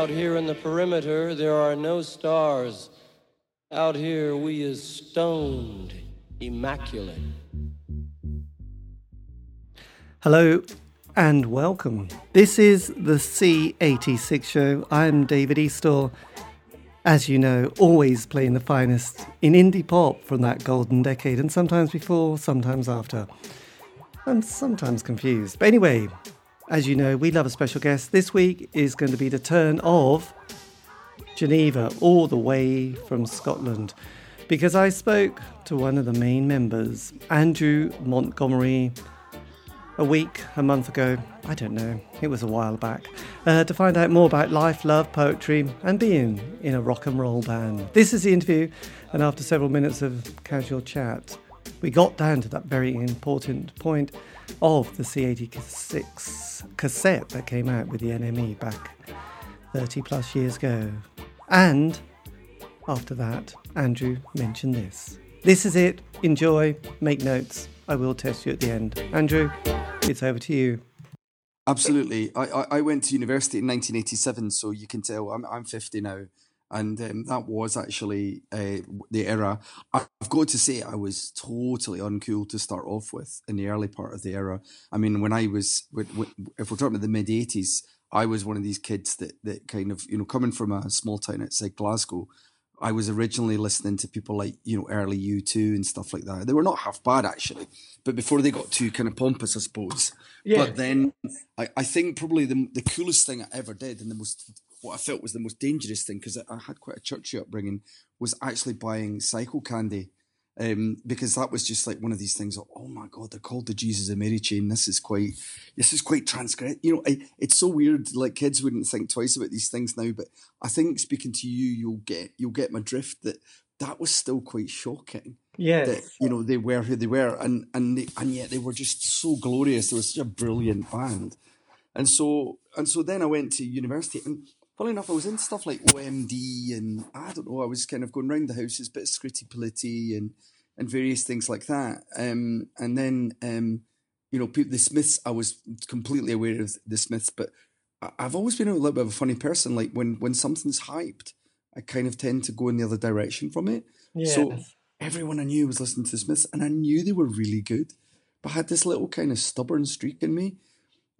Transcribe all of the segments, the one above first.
Out here in the perimeter, there are no stars. Out here, we is stoned, immaculate. Hello and welcome. This is the C86 show. I'm David Eastall. As you know, always playing the finest in indie pop from that golden decade, and sometimes before, sometimes after. I'm sometimes confused. But anyway, as you know, we love a special guest. This week is going to be the turn of Geneva, all the way from Scotland, because I spoke to one of the main members, Andrew Montgomery, a week, a month ago, I don't know, it was a while back, uh, to find out more about life, love, poetry, and being in a rock and roll band. This is the interview, and after several minutes of casual chat, we got down to that very important point of the C86 cassette that came out with the NME back 30 plus years ago. And after that, Andrew mentioned this. This is it. Enjoy, make notes. I will test you at the end. Andrew, it's over to you. Absolutely. I, I, went to university in 1987, so you can tell I'm, I'm 50 now. And um, that was actually uh, the era. I've got to say, I was totally uncool to start off with in the early part of the era. I mean, when I was, if we're talking about the mid 80s, I was one of these kids that, that kind of, you know, coming from a small town outside Glasgow, I was originally listening to people like, you know, early U2 and stuff like that. They were not half bad actually, but before they got too kind of pompous, I suppose. Yeah. But then I, I think probably the, the coolest thing I ever did and the most, what I felt was the most dangerous thing, because I had quite a churchy upbringing, was actually buying Psychocandy um, because that was just like one of these things. Of, oh my god, they're called the Jesus and Mary chain. This is quite, this is quite transgress. You know, I, it's so weird. Like kids wouldn't think twice about these things now, but I think speaking to you, you'll get you'll get my drift that that was still quite shocking. Yeah, That, you know, they were who they were and, and, they, and yet they were just so glorious. They were such a brilliant band. And so, and so then I went to university and funny enough, I was in stuff like OMD and I don't know, I was kind of going round the houses, bit of Scritti Politti and, and various things like that. Um, and then, um, you know, the Smiths, I was completely aware of the Smiths, but I've always been a little bit of a funny person. Like when, when something's hyped, I kind of tend to go in the other direction from it. So everyone I knew was listening to the Smiths and I knew they were really good, but I had this little kind of stubborn streak in me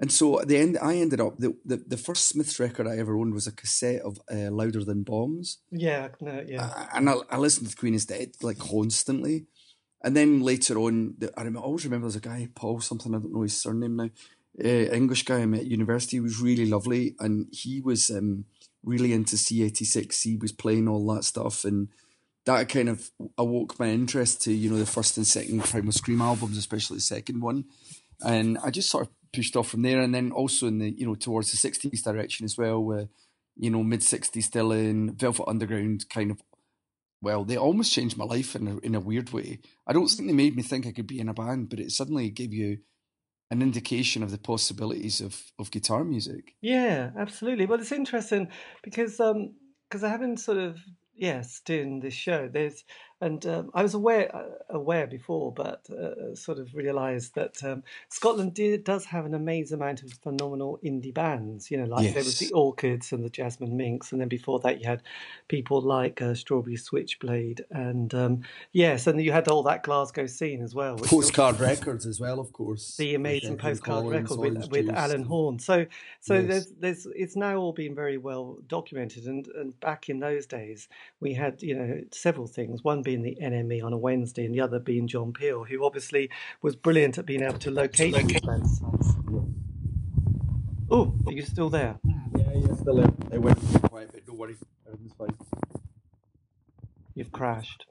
and so at the end, I ended up the, the, the first Smiths record I ever owned was a cassette of uh, "Louder Than Bombs." Yeah, no, yeah. Uh, and I, I listened to Queen is Dead like constantly. And then later on, the, I, remember, I always remember there's a guy Paul something I don't know his surname now, uh, English guy I met at university. He was really lovely, and he was um, really into C86. He was playing all that stuff, and that kind of awoke my interest to you know the first and second Primal Scream albums, especially the second one. And I just sort of pushed off from there, and then also in the you know towards the '60s direction as well, where you know mid '60s still in Velvet Underground kind of. Well, they almost changed my life in a, in a weird way. I don't think they made me think I could be in a band, but it suddenly gave you an indication of the possibilities of, of guitar music. Yeah, absolutely. Well, it's interesting because um because I haven't sort of yes doing this show. There's and um, I was aware uh, aware before, but uh, sort of realised that um, Scotland did, does have an amazing amount of phenomenal indie bands. You know, like yes. there was the Orchids and the Jasmine Minks, and then before that you had people like uh, Strawberry Switchblade, and um, yes, and you had all that Glasgow scene as well. Postcard records as well, of course. The amazing postcard record with, with Alan Horne. So so yes. there's there's it's now all been very well documented, and and back in those days we had you know several things. One being the NME on a Wednesday, and the other being John Peel, who obviously was brilliant at being able to locate. Oh, are you still there? Yeah, yeah, still there. It went quiet, but don't worry, everything's fine. You've crashed.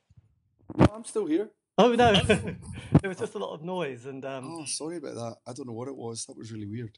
No, I'm still here. Oh no, there was just a lot of noise, and um... oh, sorry about that. I don't know what it was. That was really weird.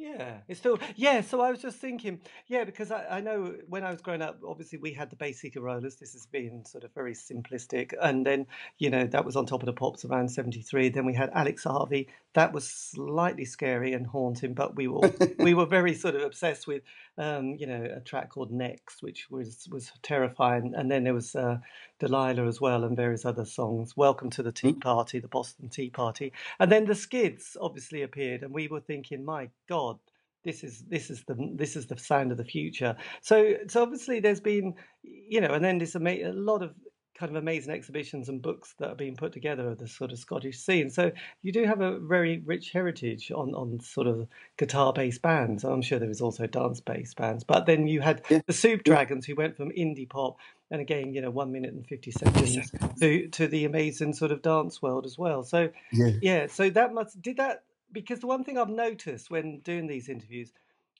Yeah, it's still yeah. So I was just thinking, yeah, because I, I know when I was growing up, obviously we had the Seeker Rollers. This has been sort of very simplistic, and then you know that was on top of the pops around '73. Then we had Alex Harvey. That was slightly scary and haunting, but we were we were very sort of obsessed with, um, you know, a track called Next, which was was terrifying. And then there was uh, Delilah as well, and various other songs. Welcome to the Tea mm. Party, the Boston Tea Party, and then the Skids obviously appeared, and we were thinking, my God this is this is the this is the sound of the future. So so obviously there's been you know, and then there's a, a lot of kind of amazing exhibitions and books that are being put together of the sort of Scottish scene. So you do have a very rich heritage on, on sort of guitar based bands. I'm sure there was also dance based bands. But then you had yeah. the Soup Dragons who went from indie pop and again, you know, one minute and 50 seconds to, to the amazing sort of dance world as well. So, yeah. yeah, so that must, did that, because the one thing I've noticed when doing these interviews,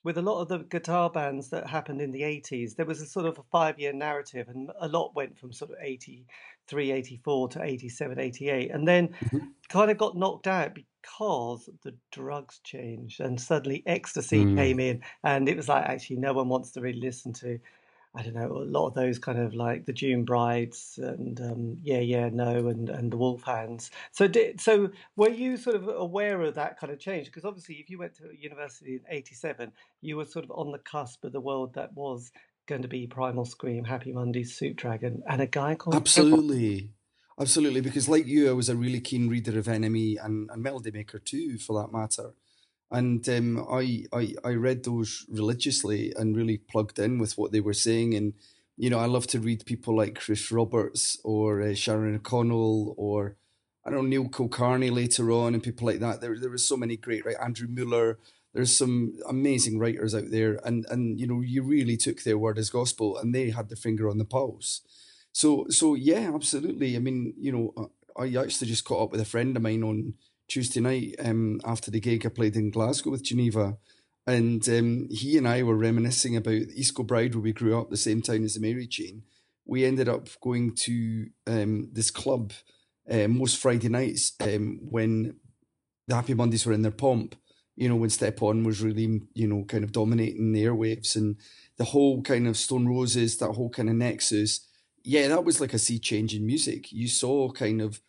with a lot of the guitar bands that happened in the 80s, there was a sort of a five year narrative, and a lot went from sort of 83, 84 to 87, 88, and then mm-hmm. kind of got knocked out because the drugs changed and suddenly ecstasy mm. came in, and it was like actually no one wants to really listen to I don't know, a lot of those kind of like the June Brides and um, Yeah, Yeah, No, and, and the Wolfhounds. So, did, so were you sort of aware of that kind of change? Because obviously, if you went to university in '87, you were sort of on the cusp of the world that was going to be Primal Scream, Happy Mondays, Soup Dragon, and a guy called absolutely, absolutely. Because like you, I was a really keen reader of NME and, and Melody Maker too, for that matter and um, I, I I read those religiously and really plugged in with what they were saying. And you know, I love to read people like Chris Roberts or uh, Sharon O'Connell or I don't know Neil Kulkarni later on and people like that. There there were so many great right Andrew Mueller. There's some amazing writers out there, and and you know you really took their word as gospel, and they had their finger on the pulse. So so yeah, absolutely. I mean, you know, I actually just caught up with a friend of mine on Tuesday night um, after the gig I played in Glasgow with Geneva. And um, he and I were reminiscing about East Kilbride where we grew up the same town as the Mary Chain. We ended up going to um, this club uh, most Friday nights um, when the Happy Mondays were in their pomp. You know, when Step On was really, you know, kind of dominating the airwaves and the whole kind of Stone Roses, that whole kind of nexus. Yeah, that was like a sea change in music. You saw kind of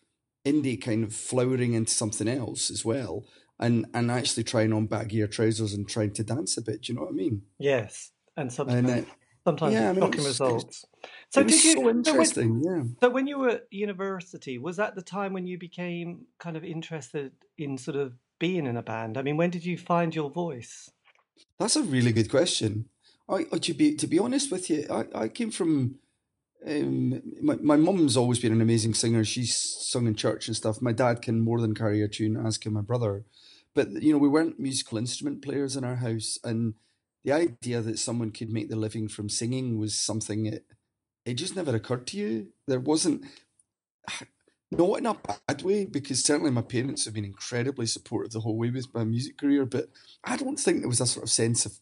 indie kind of flowering into something else as well and and actually trying on baggier trousers and trying to dance a bit. Do you know what I mean? Yes, and sometimes and, uh, sometimes yeah, I mean, shocking results. So did you? So interesting. So when, yeah. So when you were at university, was that the time when you became kind of interested in sort of being in a band? I mean, when did you find your voice? That's a really good question. I, to be to be honest with you, I, I came from um, my my mum's always been an amazing singer. She's sung in church and stuff. My dad can more than carry a tune, as can my brother. But you know, we weren't musical instrument players in our house, and the idea that someone could make the living from singing was something it it just never occurred to you. There wasn't not in a bad way, because certainly my parents have been incredibly supportive the whole way with my music career. But I don't think there was a sort of sense of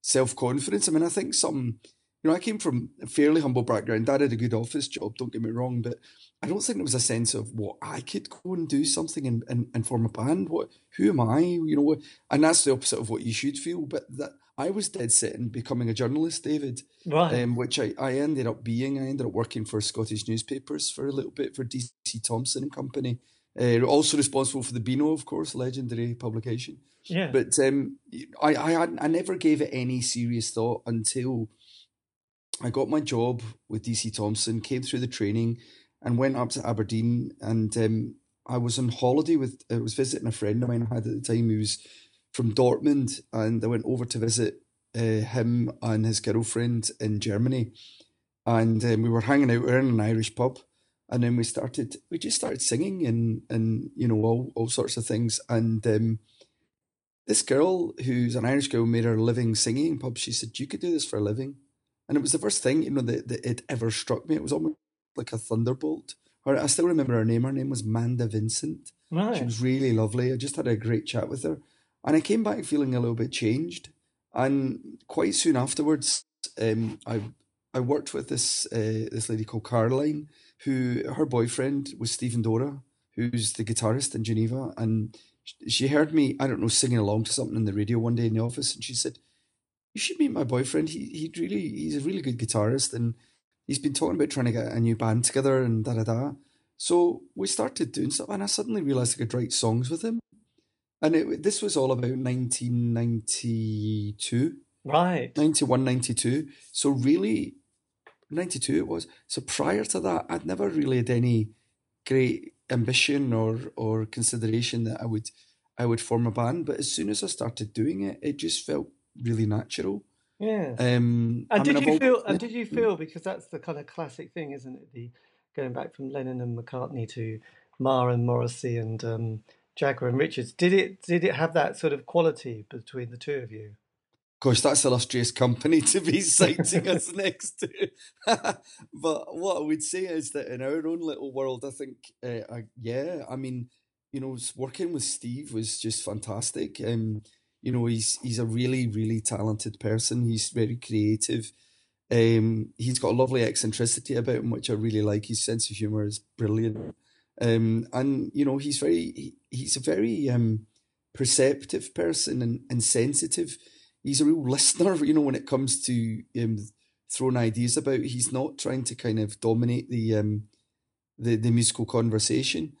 self confidence. I mean, I think some you know, I came from a fairly humble background. Dad had a good office job, don't get me wrong, but I don't think there was a sense of what I could go and do something and, and, and form a band. What who am I? You know, and that's the opposite of what you should feel. But that I was dead set in becoming a journalist, David. Right. Um, which I, I ended up being. I ended up working for Scottish newspapers for a little bit for DC Thomson and Company. Uh, also responsible for the Beano, of course, legendary publication. Yeah. But um, I I I never gave it any serious thought until I got my job with DC Thomson, came through the training, and went up to Aberdeen. And um, I was on holiday with, I was visiting a friend of mine I had at the time who was from Dortmund, and I went over to visit uh, him and his girlfriend in Germany. And um, we were hanging out, we in an Irish pub, and then we started, we just started singing and and you know all all sorts of things. And um, this girl, who's an Irish girl, made her living singing in pubs. She said, "You could do this for a living." And it was the first thing, you know, that, that it ever struck me. It was almost like a thunderbolt. Or I still remember her name. Her name was Manda Vincent. Right. She was really lovely. I just had a great chat with her. And I came back feeling a little bit changed. And quite soon afterwards, um, I I worked with this uh, this lady called Caroline, who her boyfriend was Stephen Dora, who's the guitarist in Geneva, and she heard me I don't know singing along to something in the radio one day in the office, and she said, you should meet my boyfriend. He he really he's a really good guitarist, and he's been talking about trying to get a new band together and da da da. So we started doing stuff, and I suddenly realized I could write songs with him. And it, this was all about 1992. Right. 91, 92. So really, 92 it was. So prior to that, I'd never really had any great ambition or or consideration that I would I would form a band. But as soon as I started doing it, it just felt really natural. Yeah. Um, and I did mean, you I've feel? And did you feel because that's the kind of classic thing, isn't it? The going back from Lennon and McCartney to Marr and Morrissey and um, Jagger and Richards. Did it? Did it have that sort of quality between the two of you? Gosh, that's illustrious company to be citing us next to. but what I would say is that in our own little world, I think, uh, I, yeah, I mean, you know, working with Steve was just fantastic. Um, you know, he's he's a really, really talented person. He's very creative. Um, he's got a lovely eccentricity about him, which I really like. His sense of humor is brilliant. Um, and you know, he's very he, he's a very um perceptive person and, and sensitive. He's a real listener, you know, when it comes to um throwing ideas about. He's not trying to kind of dominate the um the, the musical conversation.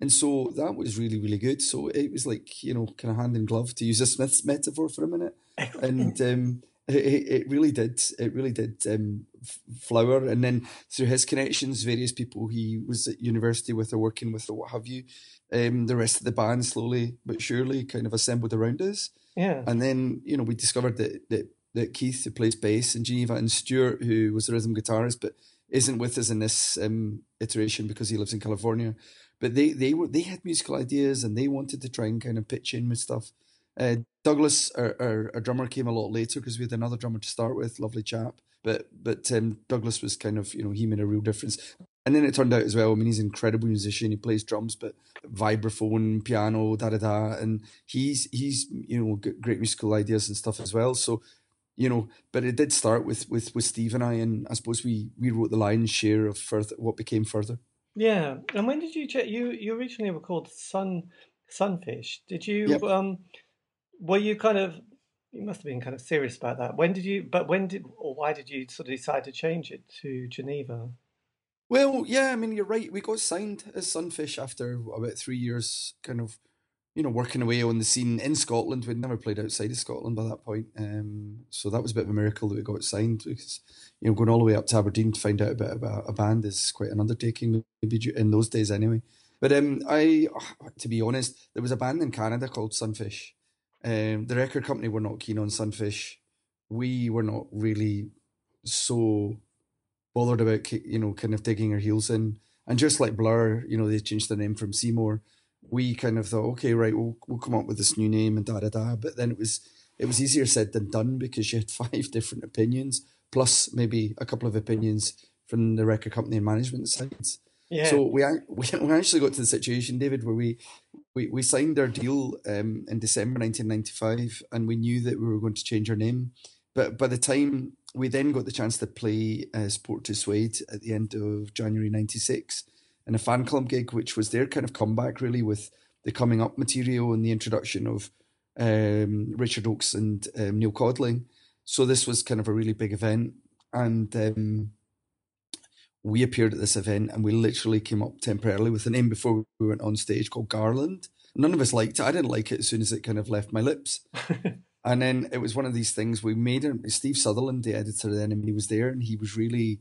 And so that was really, really good. So it was like, you know, kind of hand in glove to use a Smith's metaphor for a minute. And um, it, it really did, it really did um, flower. And then through his connections, various people he was at university with or working with or what have you, um, the rest of the band slowly but surely kind of assembled around us. Yeah. And then, you know, we discovered that, that, that Keith, who plays bass in Geneva, and Stuart, who was the rhythm guitarist, but isn't with us in this um, iteration because he lives in California. But they, they were they had musical ideas and they wanted to try and kind of pitch in with stuff. Uh, Douglas, our, our, our drummer, came a lot later because we had another drummer to start with, lovely chap. But but um, Douglas was kind of you know he made a real difference. And then it turned out as well. I mean, he's an incredible musician. He plays drums, but vibraphone, piano, da da da, and he's he's you know great musical ideas and stuff as well. So you know, but it did start with with with Steve and I, and I suppose we we wrote the lion's share of further what became further. Yeah. And when did you check? You you originally were called Sun Sunfish. Did you? Yep. Um, were you kind of? You must have been kind of serious about that. When did you? But when did or why did you sort of decide to change it to Geneva? Well, yeah, I mean, you're right. We got signed as Sunfish after about three years, kind of, you know, working away on the scene in Scotland. We'd never played outside of Scotland by that point. Um, so that was a bit of a miracle that we got signed because, you know, going all the way up to Aberdeen to find out about, about a band is quite an undertaking, maybe in those days anyway. But um, I, to be honest, there was a band in Canada called Sunfish. Um, the record company were not keen on Sunfish. We were not really so bothered about you know kind of digging our heels in and just like blur you know they changed their name from seymour we kind of thought okay right we'll, we'll come up with this new name and da da da but then it was it was easier said than done because you had five different opinions plus maybe a couple of opinions from the record company and management sides Yeah. so we, we we actually got to the situation, David, where we we, we signed our deal um, in December 1995, and we knew that we were going to change our name. But by the time we then got the chance to play uh, Sport to Suede at the end of January 96 in a fan club gig, which was their kind of comeback really with the coming up material and the introduction of um, Richard Oakes and um, Neil Codling. So this was kind of a really big event. And um, we appeared at this event and we literally came up temporarily with a name before we went on stage called Garland. None of us liked it. I didn't like it as soon as it kind of left my lips. and then it was one of these things we made. Steve Sutherland, the editor then, and he was there and he was really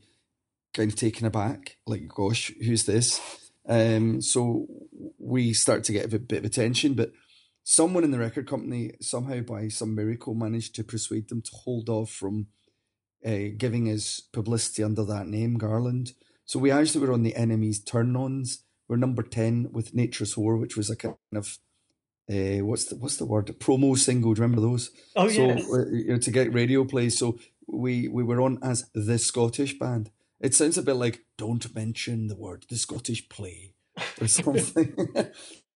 kind of taken aback, like, gosh, who's this? Um, so we start to get a bit, of attention, but someone in the record company somehow by some miracle managed to persuade them to hold off from uh, giving us publicity under that name, Garland. So we actually were on the NME's turn-ons. We're number ten with Nature's Whore, which was a kind of uh, what's the what's the word promo single? Do you remember those? Oh, so yes. uh, you know, to get radio play. So we we were on as the Scottish band. It sounds a bit like don't mention the word the Scottish play or something.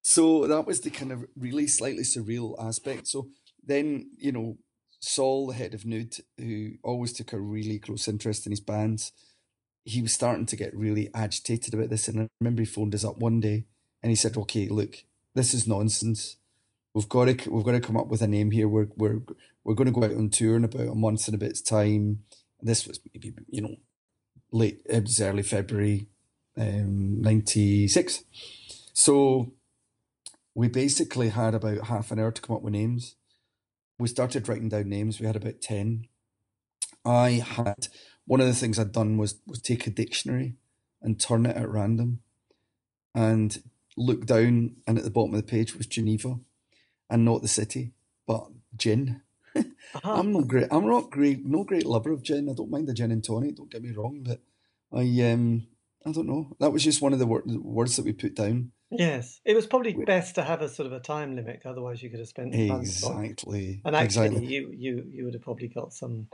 so that was the kind of really slightly surreal aspect. So then you know Saul, the head of Nude, who always took a really close interest in his bands, he was starting to get really agitated about this. And I remember he phoned us up one day and he said, "Okay, look, this is nonsense. We've got to we've got to come up with a name here. We're we're we're going to go out on tour in about a month and a bit's time." This was maybe you know late it was early February, um, ninety six. So we basically had about half an hour to come up with names. We started writing down names. We had about ten. I had one of the things I'd done was was take a dictionary and turn it at random, and look down, and at the bottom of the page was Geneva, and not the city, but gin. Uh-huh. I'm not great. I'm not great. No great lover of gin. I don't mind the gin and tonic. Don't get me wrong, but I um I don't know. That was just one of the wor- words that we put down. Yes, it was probably best to have a sort of a time limit. Otherwise, you could have spent exactly. And actually, exactly. you you you would have probably got some.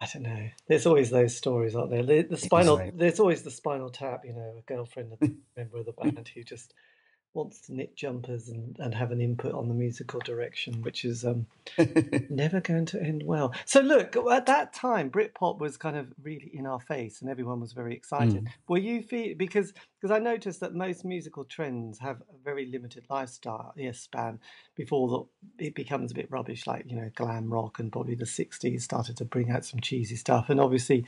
I don't know. There's always those stories, aren't there? The, the spinal. Exactly. There's always the spinal tap. You know, a girlfriend, a member of the band who just wants to knit jumpers and, and have an input on the musical direction, which is um, never going to end well. So, look, at that time, Britpop was kind of really in our face, and everyone was very excited. Mm. Were you feel because because I noticed that most musical trends have a very limited lifestyle yes, span before the, it becomes a bit rubbish, like you know, glam rock, and probably the '60s started to bring out some cheesy stuff, and obviously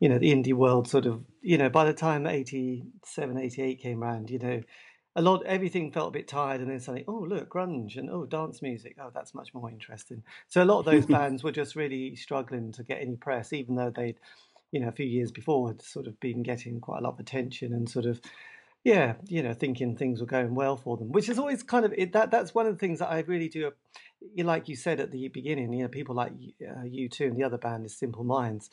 you know the indie world sort of you know by the time 87 88 came around you know a lot everything felt a bit tired and then suddenly oh look grunge and oh dance music. Oh that's much more interesting. So a lot of those bands were just really struggling to get any press even though they'd you know a few years before had sort of been getting quite a lot of attention and sort of yeah you know thinking things were going well for them which is always kind of it, that that's one of the things that i really do like you said at the beginning you know people like uh, U2 and the other band is simple minds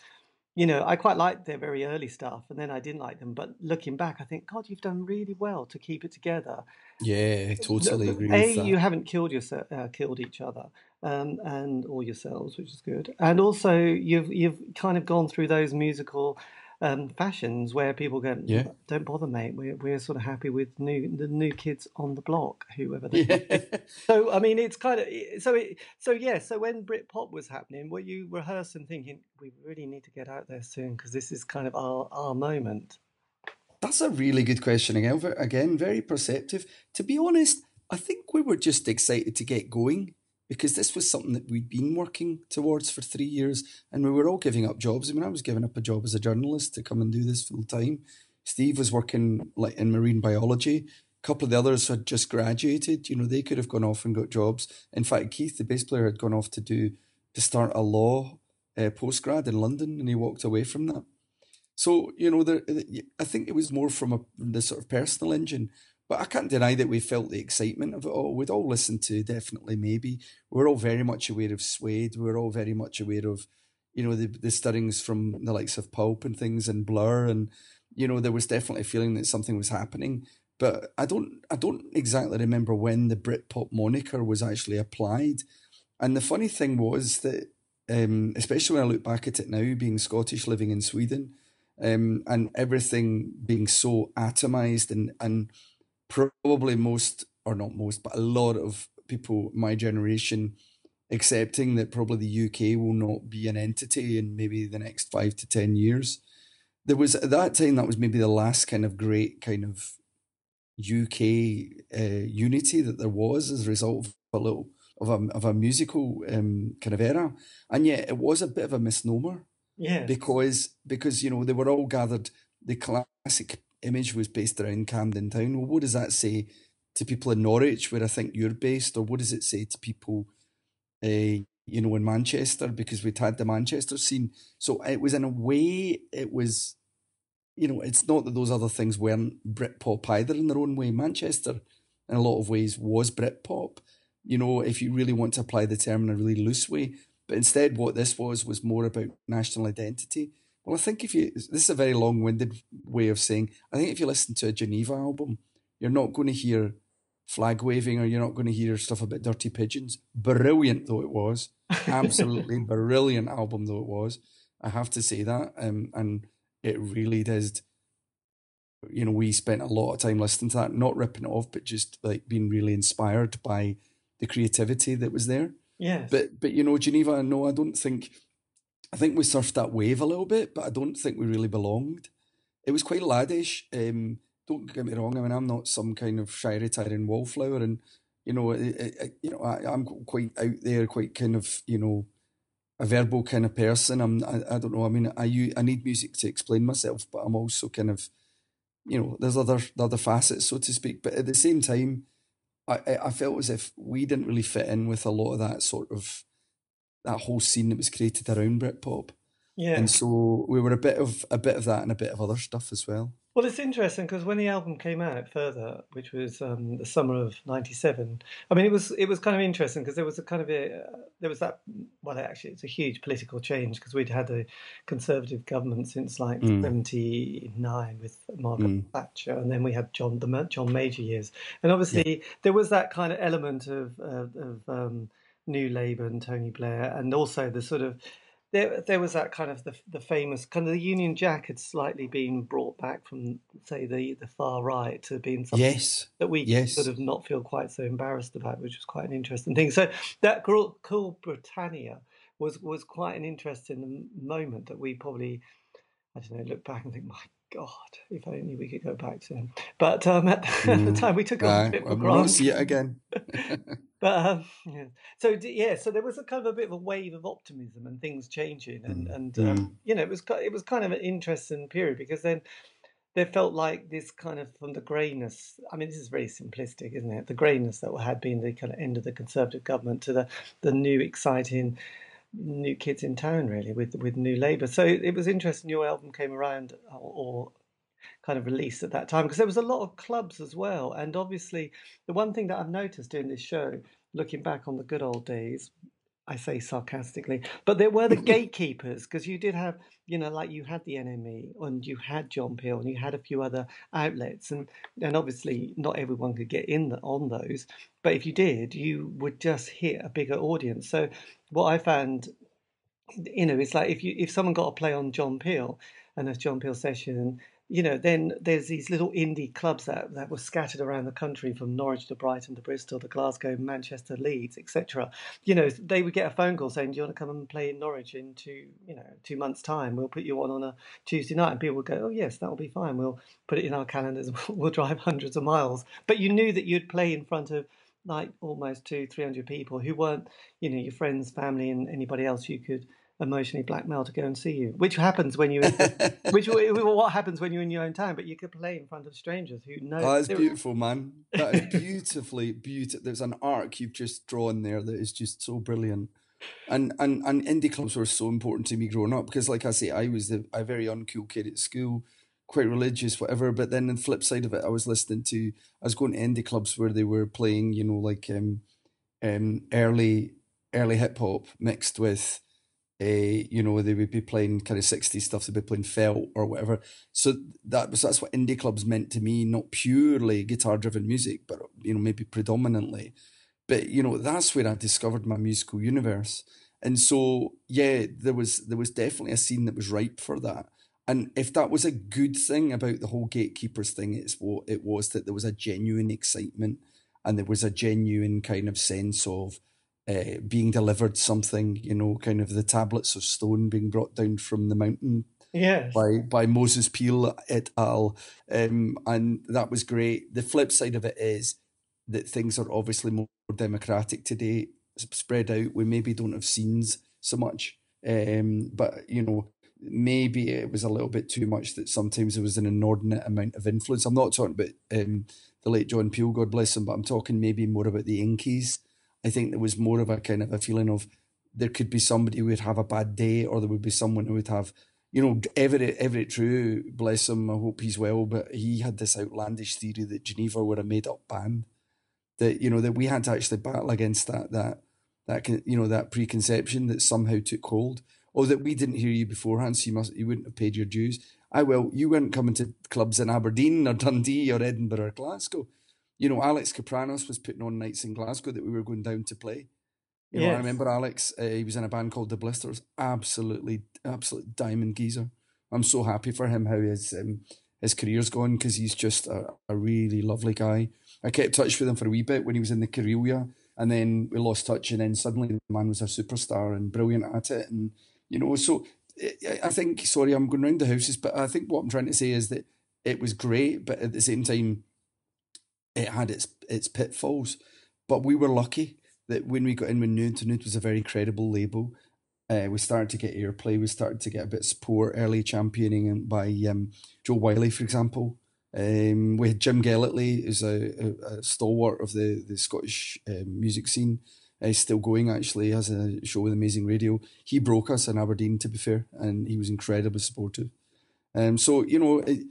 you know, I quite liked their very early stuff, and then I didn't like them. But looking back, I think, God, you've done really well to keep it together. Yeah, totally agree. A, you haven't killed yourself, uh, killed each other, um, and or yourselves, which is good. And also, you've you've kind of gone through those musical um, fashions where people go, yeah. "Don't bother, mate. We're we're sort of happy with new the new kids on the block, whoever they." Yeah. So I mean, it's kind of so it so yeah. So when Britpop was happening, were you rehearsing, thinking we really need to get out there soon because this is kind of our our moment? That's a really good question again. Again, very perceptive. To be honest, I think we were just excited to get going because this was something that we'd been working towards for three years and we were all giving up jobs. I mean, I was giving up a job as a journalist to come and do this full time. Steve was working like in marine biology. A couple of the others had just graduated. You know, they could have gone off and got jobs. In fact, Keith, the bass player, had gone off to do to start a law uh, postgrad in London, and he walked away from that. So you know, there, I think it was more from a the sort of personal engine. But I can't deny that we felt the excitement of it all. We'd all listened to definitely maybe. We're all very much aware of Suede. We're all very much aware of, you know, the the stirrings from the likes of Pulp and things and Blur and you know, there was definitely a feeling that something was happening. But I don't I don't exactly remember when the Britpop moniker was actually applied. And the funny thing was that um, especially when I look back at it now, being Scottish living in Sweden, um, and everything being so atomized and and probably most, or not most, but a lot of people my generation accepting that probably the UK will not be an entity in maybe the next five to 10 years. There was at that time, that was maybe the last kind of great kind of UK uh, unity that there was as a result of a little of a, of a musical um, kind of era. And yet it was a bit of a misnomer. Yeah. Because, because, you know, they were all gathered, the classic image was based around Camden Town. Well, what does that say to people in Norwich, where I think you're based, or what does it say to people, uh, you know, in Manchester because we'd had the Manchester scene. So it was in a way, it was, you know, it's not that those other things weren't Britpop either in their own way. Manchester, in a lot of ways, was Britpop. You know, if you really want to apply the term in a really loose way, but instead, what this was was more about national identity well, I think if you, this is a very long winded way of saying, I think if you listen to a Geneva album, you're not going to hear flag waving or you're not going to hear stuff about dirty pigeons. Brilliant though it was. Absolutely brilliant album though it was. I have to say that. Um, and it really did. You know, we spent a lot of time listening to that, not ripping it off, but just like being really inspired by the creativity that was there. Yeah. But but you know, Geneva, no, I don't think I think we surfed that wave a little bit, but I don't think we really belonged. It was quite laddish. Um, don't get me wrong. I mean, I'm not some kind of shy retiring wallflower, and you know, it, it, you know, I, am quite out there, quite kind of, you know, a verbal kind of person. I'm, I, I don't know. I mean, I I need music to explain myself, but I'm also kind of, you know, there's other other facets, so to speak. But at the same time, I I felt as if we didn't really fit in with a lot of that sort of that whole scene that was created around Britpop. Yeah. And so we were a bit of a bit of that and a bit of other stuff as well. Well, it's interesting because when the album came out further, which was um, the summer of '97, I mean, it was it was kind of interesting because there was a kind of a uh, there was that well, actually, it's a huge political change because we'd had a conservative government since like '79 mm. with Margaret mm. Thatcher, and then we had John the John Major years, and obviously yeah. there was that kind of element of uh, of um, New Labour and Tony Blair, and also the sort of there there was that kind of the the famous kind of the Union Jack had slightly been brought back from say the the far right to being something yes. that we yes. sort of not feel quite so embarrassed about, which was quite an interesting thing. So that cool Britannia was was quite an interesting moment that we probably I don't know look back and think my God, if only we could go back to him. But um, at, the, mm. at, the time, we took it uh, a bit for granted. We'll see it again. but um, yeah. so yeah, so there was a kind of a bit of a wave of optimism and things changing, and mm. and um, mm. you know it was it was kind of an interesting period because then there felt like this kind of from the greyness. I mean, this is very simplistic, isn't it? The greyness that had been the kind of end of the Conservative government to the the new exciting new kids in town really with with new labour. So it was interesting. Your album came around or kind of released at that time because there was a lot of clubs as well. And obviously, the one thing that I've noticed doing this show, looking back on the good old days, I say sarcastically, but there were the gatekeepers because you did have, you know, like you had the NME and you had John Peel and you had a few other outlets, and and obviously not everyone could get in the, on those, but if you did, you would just hit a bigger audience. So what I found, you know, it's like if you if someone got a play on John Peel and a John Peel session, you know, then there's these little indie clubs that, that were scattered around the country from Norwich to Brighton to Bristol to Glasgow, Manchester, Leeds, etc. You know, they would get a phone call saying, "Do you want to come and play in Norwich in two, you know, two months' time? We'll put you on on a Tuesday night." And people would go, "Oh yes, that will be fine. We'll put it in our calendars. we'll drive hundreds of miles." But you knew that you'd play in front of like almost two, three hundred people who weren't, you know, your friends, family, and anybody else you could emotionally blackmail to go and see you, which happens when you, which what happens when you're in your own town. But you could play in front of strangers who know. Oh, that's beautiful, man. That is beautifully beautiful. There's an arc you've just drawn there that is just so brilliant. And and and indie clubs were so important to me growing up because, like I say, I was the, a very uncool kid at school, quite religious, whatever. But then the flip side of it, I was listening to, I was going to indie clubs where they were playing, you know, like um, um, early early hip hop mixed with uh, you know, they would be playing kind of 60s stuff, they'd be playing felt or whatever. So that was that's what indie clubs meant to me, not purely guitar driven music, but you know, maybe predominantly. But you know, that's where I discovered my musical universe. And so yeah, there was there was definitely a scene that was ripe for that. And if that was a good thing about the whole gatekeepers thing, it's what it was that there was a genuine excitement and there was a genuine kind of sense of uh, being delivered something, you know, kind of the tablets of stone being brought down from the mountain yes. by by Moses Peel et al. Um, and that was great. The flip side of it is that things are obviously more democratic today, spread out. We maybe don't have scenes so much, um, but you know, maybe it was a little bit too much that sometimes there was an inordinate amount of influence. I'm not talking about um, the late John Peel, God bless him, but I'm talking maybe more about the Inkies I think there was more of a kind of a feeling of there could be somebody who would have a bad day, or there would be someone who would have, you know, Everett Everett True, bless him, I hope he's well, but he had this outlandish theory that Geneva were a made up band, that you know that we had to actually battle against that that that you know that preconception that somehow took hold, or that we didn't hear you beforehand, so you must you wouldn't have paid your dues. I well, you weren't coming to clubs in Aberdeen or Dundee or Edinburgh or Glasgow you know, Alex Kapranos was putting on nights in Glasgow that we were going down to play. You know, I remember Alex. Uh, he was in a band called The Blisters. Absolutely, absolute diamond geezer. I'm so happy for him how his um, his career's gone because he's just a, a really lovely guy. I kept touch with him for a wee bit when he was in the Karelia, and then we lost touch, and then suddenly the man was a superstar and brilliant at it, and you know, so I think. Sorry, I'm going round the houses, but I think what I'm trying to say is that it was great, but at the same time, it had its its pitfalls. But we were lucky that when we got in with Nude, Nude was a very credible label. Uh, we started to get airplay. We started to get a bit of support, early championing by um, Jo Whiley, for example. Um, we had Jim Gellatly, who's a, a, a, stalwart of the, the Scottish um, music scene. Uh, still going, actually, has a show with Amazing Radio. He broke us in Aberdeen, to be fair, and he was incredibly supportive. Um, so, you know, it,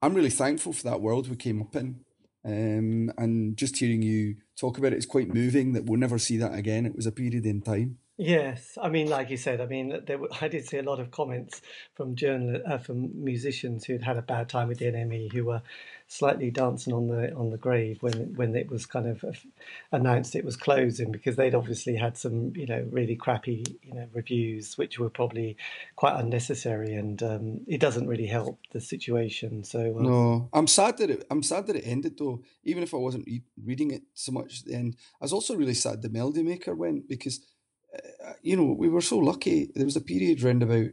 I'm really thankful for that world we came up in. Um, and just hearing you talk about it is quite moving that we'll never see that again. It was a period in time. Yes, I mean, like you said, I mean, there were, I did see a lot of comments from journal uh, from musicians who'd had a bad time with the NME, who were slightly dancing on the on the grave when when it was kind of uh, announced it was closing because they'd obviously had some you know really crappy you know reviews which were probably quite unnecessary and um, it doesn't really help the situation. So um, no, I'm sad that it I'm sad that it ended though. Even if I wasn't re- reading it so much at the end, I was also really sad the Melody Maker went because you know, we were so lucky. There was a period around about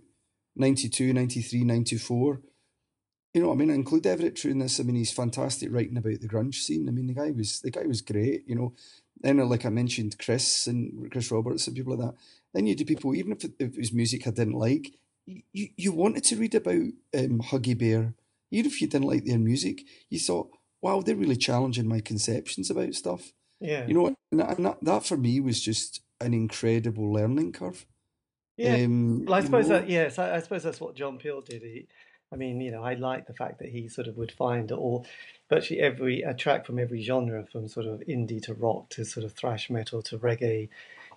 92, 93, 94. You know, I mean, I include Everett True in this. I mean, he's fantastic writing about the grunge scene. I mean, the guy was the guy was great. You know, then like I mentioned, Chris and Chris Roberts and people like that. Then you do people, even if it, if it was music I didn't like, you, you wanted to read about um, Huggy Bear, even if you didn't like their music. You thought, wow, they're really challenging my conceptions about stuff. Yeah, you know, and that, and that, that for me was just an incredible learning curve. Yeah, um, well, I suppose know, that yes, I, I, suppose that's what John Peel did. He, I mean, you know, I like the fact that he sort of would find all virtually every a track from every genre, from sort of indie to rock to sort of thrash metal to reggae,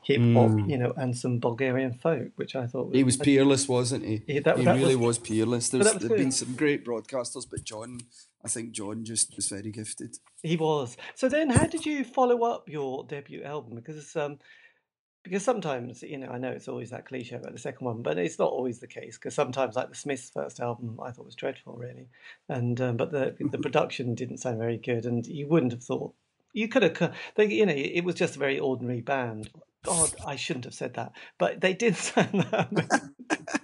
hip hop, mm. you know, and some Bulgarian folk, which I thought was, he was peerless, wasn't he? He, that, he that really was, was peerless. There's was been some great broadcasters, but John, I think John just was very gifted. He was. So then, how did you follow up your debut album? Because um, because sometimes you know I know it's always that cliche about the second one, but it's not always the case. Because sometimes, like the Smiths' first album, I thought was dreadful, really, and um, but the the production didn't sound very good, and you wouldn't have thought you could have. They, you know, it was just a very ordinary band. God, I shouldn't have said that, but they did sound that.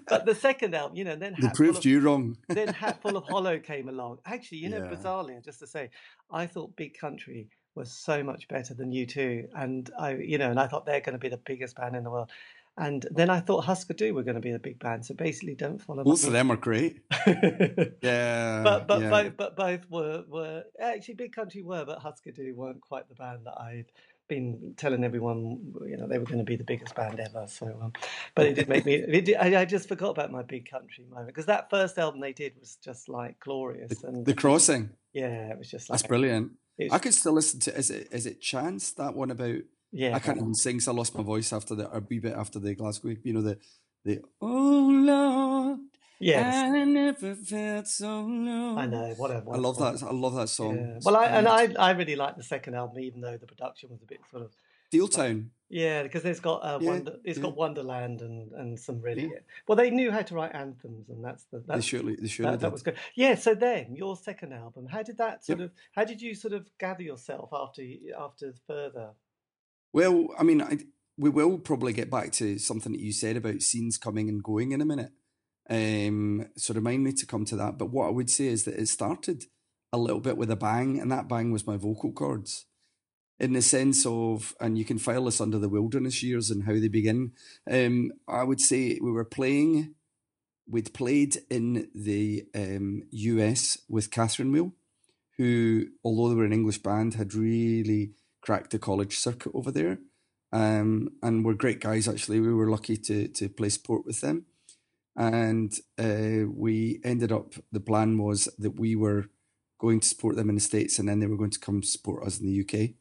but the second album, you know, then they proved of, you wrong. then Hatful of Hollow came along. Actually, you know, yeah. bizarrely, just to say, I thought Big Country was so much better than U2, and I, you know, and I thought they're going to be the biggest band in the world. And then I thought Husker Du were going to be the big band. So basically, don't follow. Both of them are great. yeah, but but yeah. both but both were were actually Big Country were, but Husker Du weren't quite the band that I'd been telling everyone. You know, they were going to be the biggest band ever. So, um, but it did make me. It did, I, I, just forgot about my Big Country moment because that first album they did was just like glorious. The, and the crossing. Yeah, it was just. Like, That's brilliant. I could still listen to. Is it is it Chance that one about? Yeah, I can't even sing. So I lost my voice after the a wee bit after the Glasgow. You know the the Oh Lord. Yes. I never felt so low. I know. Whatever. I love that. I love that song. Yeah. Well, I and I I really like the second album, even though the production was a bit sort of Steeltown. Yeah, because it's got uh, yeah, Wonder, it's yeah. got Wonderland and, and some really yeah. well. They knew how to write anthems, and that's the that's, they surely they surely that, that, was good. Yeah. So then your second album, how did that sort yep. of how did you sort of gather yourself after after further? Well, I mean, I, we will probably get back to something that you said about scenes coming and going in a minute. Um, so remind me to come to that. But what I would say is that it started a little bit with a bang, and that bang was my vocal cords in the sense of, and you can file this under the wilderness years and how they begin. Um, I would say we were playing, we'd played in the um, US with Catherine Wheel, who, although they were an English band, had really cracked the college circuit over there. Um, and were great guys, actually. We were lucky to, to play sport with them. And uh, we ended up, the plan was that we were going to support them in the States and then they were going to come support us in the UK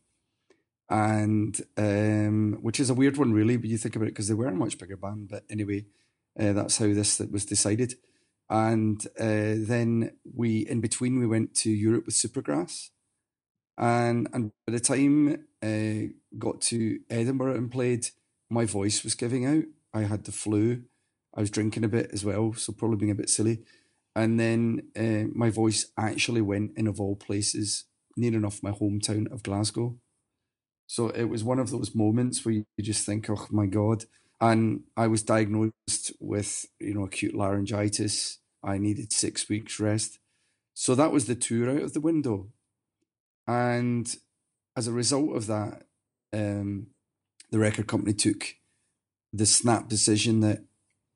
and um, which is a weird one, really. when you think about it because they were a much bigger band. But anyway, uh, that's how this was decided. And uh, then we, in between, we went to Europe with Supergrass, and and by the time uh, got to Edinburgh and played, my voice was giving out. I had the flu. I was drinking a bit as well, so probably being a bit silly. And then uh, my voice actually went in of all places, near enough my hometown of Glasgow. So it was one of those moments where you just think, oh my God. And I was diagnosed with, you know, acute laryngitis. I needed six weeks rest. So that was the tour out of the window. And as a result of that, um, the record company took the snap decision that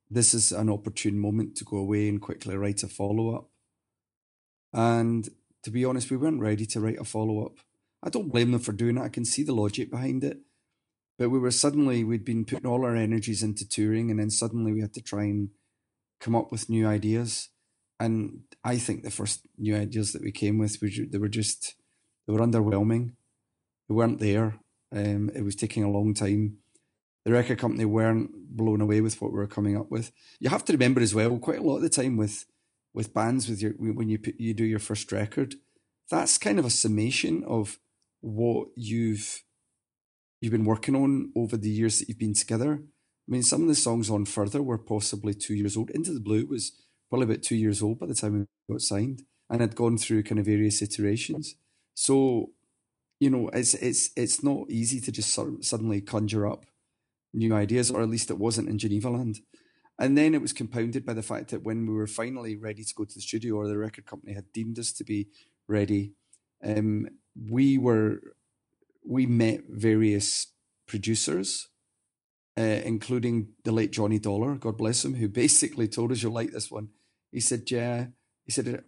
this is an opportune moment to go away and quickly write a follow up. And to be honest, we weren't ready to write a follow up. I don't blame them for doing it. I can see the logic behind it. But we were suddenly, we'd been putting all our energies into touring, and then suddenly we had to try and come up with new ideas. and I think the first new ideas that we came with were they were just they were underwhelming. They weren't there. Um, it was taking a long time. The record company weren't blown away with what we were coming up with. You have to remember as well, quite a lot of the time with with bands, with your when you put, you do your first record, that's kind of a summation of what you've you've been working on over the years that you've been together. I mean, some of the songs on Further were possibly two years old. Into the Blue was probably about two years old by the time we got signed and had gone through kind of various iterations. So, you know, it's it's it's not easy to just sort of suddenly conjure up new ideas, or at least it wasn't in Geneva land. And then it was compounded by the fact that when we were finally ready to go to the studio, or the record company had deemed us to be ready, um, we were we met various producers, uh, including the late Johnny Dollar, God bless him, who basically told us you'll like this one. He said, "Yeah," he said,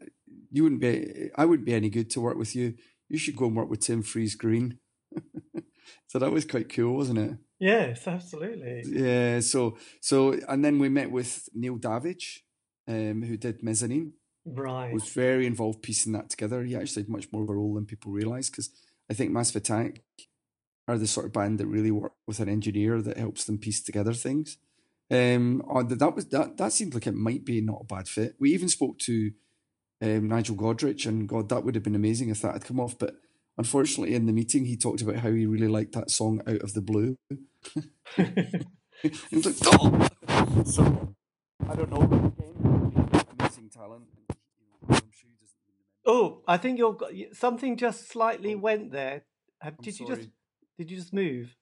"You wouldn't be, I wouldn't be any good to work with you. You should go and work with Tim Friese-Greene." so that was quite cool, wasn't it? Yes, absolutely. Yeah. So so and then we met with Neil Davidge, um, who did Mezzanine. Right. Was very involved piecing that together. He actually had much more of a role than people realise because I think Massive Attack are the sort of band that really work with an engineer that helps them piece together things. Um, oh, that was that. That seemed like it might be not a bad fit. We even spoke to um, Nigel Godrich, and God, that would have been amazing if that had come off. But unfortunately, in the meeting, he talked about how he really liked that song "Out of the Blue." He's like, "Oh!" So I don't know. amazing talent. Oh, I think you're something just slightly oh. went there. Did you just did you just move?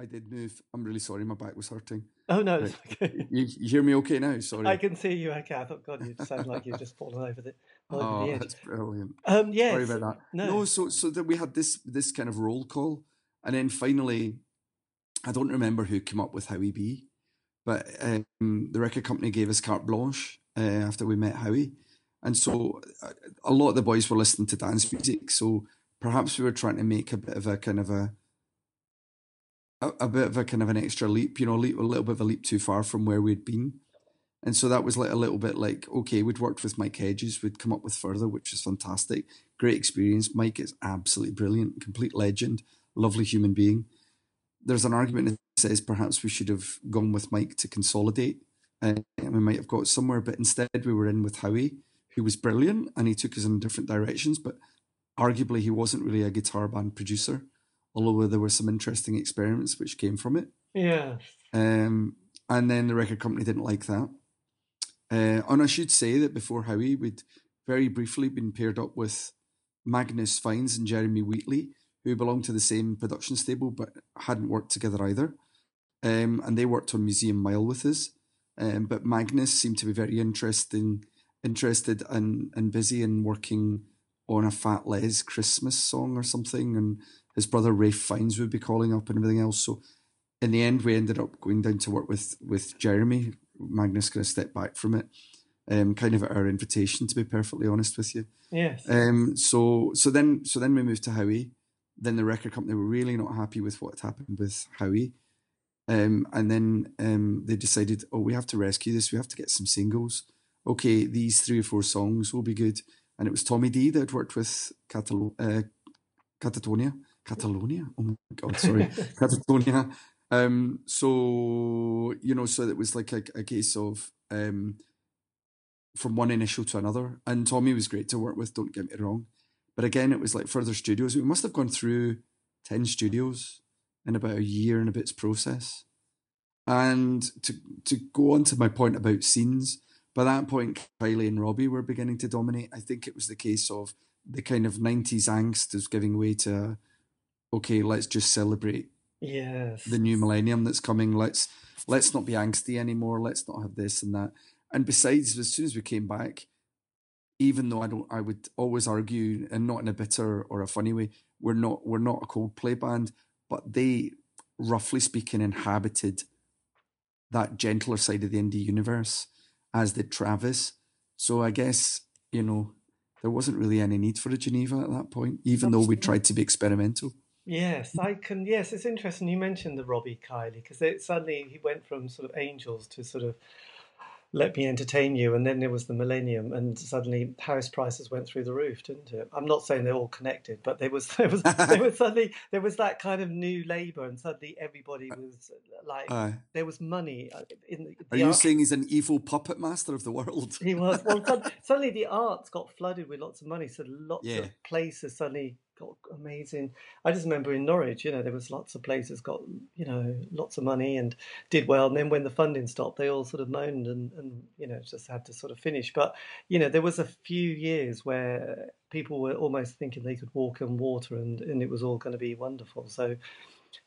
I did move. I'm really sorry. My back was hurting. Oh no, right. okay. You, you, hear me okay now? Sorry. I can see you okay. I thought, God, you sound like you've just fallen over the. Over oh, the edge. that's brilliant. Um, yes. Sorry about that. No. no, so so that we had this this kind of roll call, and then finally, I don't remember who came up with Howie B, but um, the record company gave us carte blanche uh, after we met Howie, and so uh, a lot of the boys were listening to dance music. So perhaps we were trying to make a bit of a kind of a a, a, bit of a kind of an extra leap, you know, a, leap, a little bit of a leap too far from where we'd been. And so that was like a little bit like, okay, we'd worked with Mike Hedges, we'd come up with further, which is fantastic. Great experience. Mike is absolutely brilliant, complete legend, lovely human being. There's an argument that says perhaps we should have gone with Mike to consolidate. Uh, and we might have got somewhere, but instead we were in with Howie, who was brilliant and he took us in different directions, but arguably he wasn't really a guitar band producer although there were some interesting experiments which came from it. Yeah. Um, and then the record company didn't like that. Uh, and I should say that before Howie, we'd very briefly been paired up with Magnus Fiennes and Jeremy Wheatley, who belonged to the same production stable but hadn't worked together either. Um, and they worked on Museum Mile with us. Um, but Magnus seemed to be very interesting, interested and, and busy and working on a Fat Les Christmas song or something. And his brother Ralph Fiennes would be calling up and everything else. So in the end, we ended up going down to work with with Jeremy. Magnus kind of stepped back from it, um, kind of at our invitation, to be perfectly honest with you. Yes. Um. So so then so then we moved to Howie. Then the record company were really not happy with what had happened with Howie. Um, and then um, they decided, oh, we have to rescue this. We have to get some singles. Okay, these three or four songs will be good. And it was Tommy D that worked with Catal- uh, Katatonia Catalonia. Oh my god, sorry, Catatonia. Um, so you know, so it was like a, a case of um, from one initial to another. And Tommy was great to work with. Don't get me wrong, but again, it was like further studios. We must have gone through ten studios in about a year and a bit's process. And to to go on to my point about scenes, by that point, Kylie and Robbie were beginning to dominate. I think it was the case of the kind of 90s angst is giving way to okay, let's just celebrate yes the new millennium that's coming. Let's let's not be angsty anymore. Let's not have this and that. And besides, as soon as we came back, even though I don't, I would always argue, and not in a bitter or a funny way, we're not we're not a Coldplay band, but they, roughly speaking, inhabited that gentler side of the indie universe, as did Travis. So I guess you know there wasn't really any need for a Geneva at that point, even Absolutely. though we tried to be experimental. Yes, I can. Yes, it's interesting. You mentioned the Robbie Kylie because suddenly he went from sort of angels to sort of let me entertain you. And then there was the millennium, and suddenly house prices went through the roof, didn't it? I'm not saying they're all connected, but there was there was there was suddenly there was that kind of new labour, and suddenly everybody was like Aye. there was money uh, in the. Are you art- saying he's an evil puppet master of the world? He was. Well, suddenly the arts got flooded with lots of money, so lots Yeah. of places suddenly got amazing. I just remember in Norwich, you know, there was lots of places got, you know, lots of money and did well. And then when the funding stopped, they all sort of moaned and, and you know, just had to sort of finish. But, you know, there was a few years where people were almost thinking they could walk on water and, and it was all going to be wonderful. So,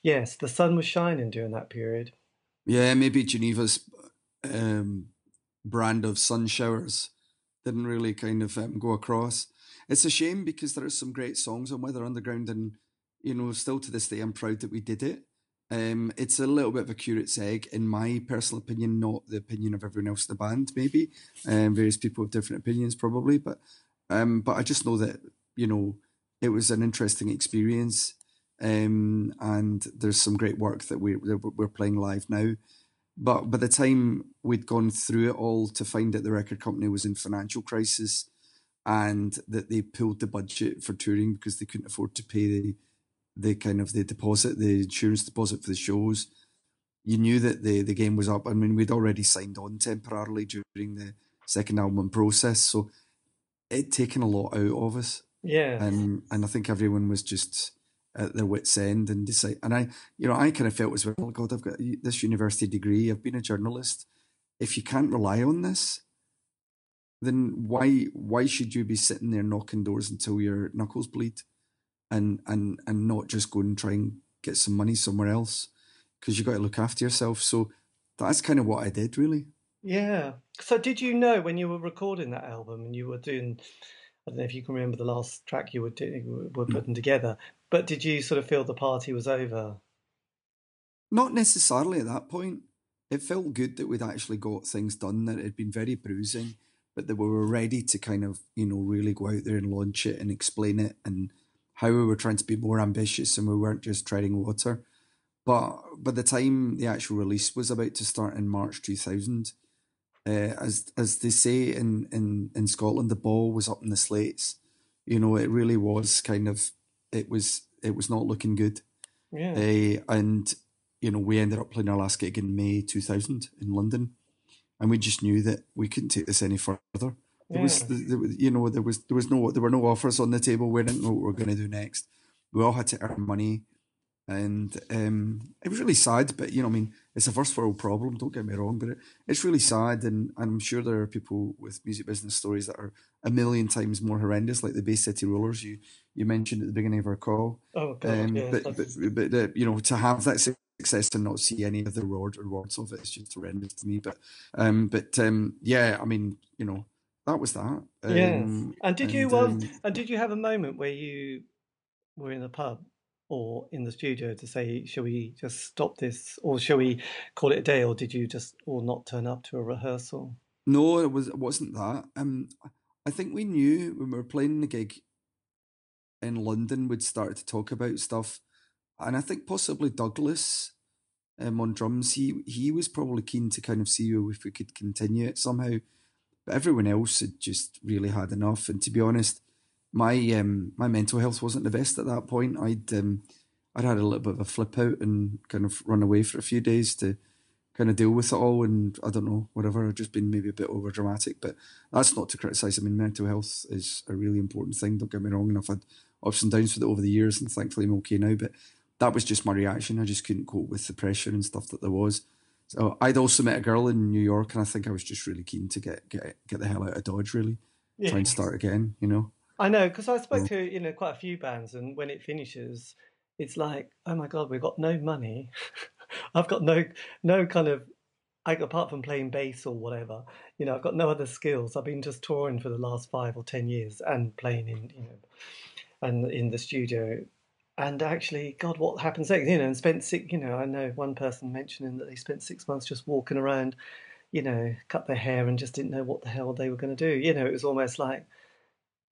yes, the sun was shining during that period. Yeah, maybe Geneva's um, brand of sun showers didn't really kind of um, go across. It's a shame because there are some great songs on Weather Underground, and you know, still to this day, I'm proud that we did it. Um, it's a little bit of a curate's egg, in my personal opinion, not the opinion of everyone else in the band. Maybe um, various people have different opinions, probably, but um, but I just know that you know it was an interesting experience, um, and there's some great work that we that we're playing live now. But by the time we'd gone through it all to find that the record company was in financial crisis and that they pulled the budget for touring because they couldn't afford to pay the the kind of the deposit, the insurance deposit for the shows, you knew that the the game was up. I mean, we'd already signed on temporarily during the second album process, so it'd taken a lot out of us Yeah. and and I think everyone was just at their wits' end and decide. And I, you know, I kind of felt as well. God, I've got this university degree. I've been a journalist. If you can't rely on this, then why why should you be sitting there knocking doors until your knuckles bleed, and and and not just go and try and get some money somewhere else because you got to look after yourself. So that's kind of what I did, really. Yeah. So did you know when you were recording that album and you were doing, I don't know if you can remember the last track you were doing, were mm. putting together, but did you sort of feel the party was over? Not necessarily at that point. It felt good that we'd actually got things done, that had been very bruising, but that we were ready to kind of, you know, really go out there and launch it and explain it and how we were trying to be more ambitious and we weren't just treading water. But by the time the actual release was about to start in March 2000, uh, as as they say in, in, in Scotland, the ball was up in the slates. You know, it really was kind of, it was it was not looking good. Yeah. Uh, and you know, we ended up playing our last gig in May 2000 in London, and we just knew that we couldn't take this any further. There was, Yeah. there you know, there was there was no there were no offers on the table. We didn't know what we were going to do next. We all had to earn money, and um, it was really sad. But you know, I mean, it's a first world problem. Don't get me wrong, but it, it's really sad, and, and I'm sure there are people with music business stories that are a million times more horrendous, like the Bay City Rollers you you mentioned at the beginning of our call. Oh, God. Um, yes, but but, but uh, you know, to have that success and not see any of the reward rewards of it. it is just horrendous to me. But um, but um, yeah, I mean, you know, that was that. yes. Um, And did you, and, um, and did you have a moment where you were in the pub or in the studio to say, shall we just stop this or shall we call it a day or did you just, or not turn up to a rehearsal? No, it was it wasn't that. Um, I think we knew when we were playing the gig in London, we'd started to talk about stuff, and I think possibly Douglas, um, on drums, he he was probably keen to kind of see if we could continue it somehow, but everyone else had just really had enough. And to be honest, my um my mental health wasn't the best at that point. I'd um I'd had a little bit of a flip out and kind of run away for a few days to kind of deal with it all and I don't know, whatever, I've just been maybe a bit over dramatic, but that's not to criticise. I mean, mental health is a really important thing, don't get me wrong, and I've had ups and downs with it over the years and thankfully I'm okay now, but that was just my reaction. I just couldn't cope with the pressure and stuff that there was. So I'd also met a girl in New York and I think I was just really keen to get get get the hell out of Dodge really. Try and start again, you know. I know because I spoke Yeah. to you know quite a few bands, and when it finishes, it's like, oh my god, we've got no money. I've got no no kind of, I apart from playing bass or whatever, you know, I've got no other skills. I've been just touring for the last five or ten years and playing in you know, and in the studio. And actually, God, what happens next? You know, and spent six. You know, I know one person mentioning that they spent six months just walking around, you know, cut their hair and just didn't know what the hell they were going to do. You know, it was almost like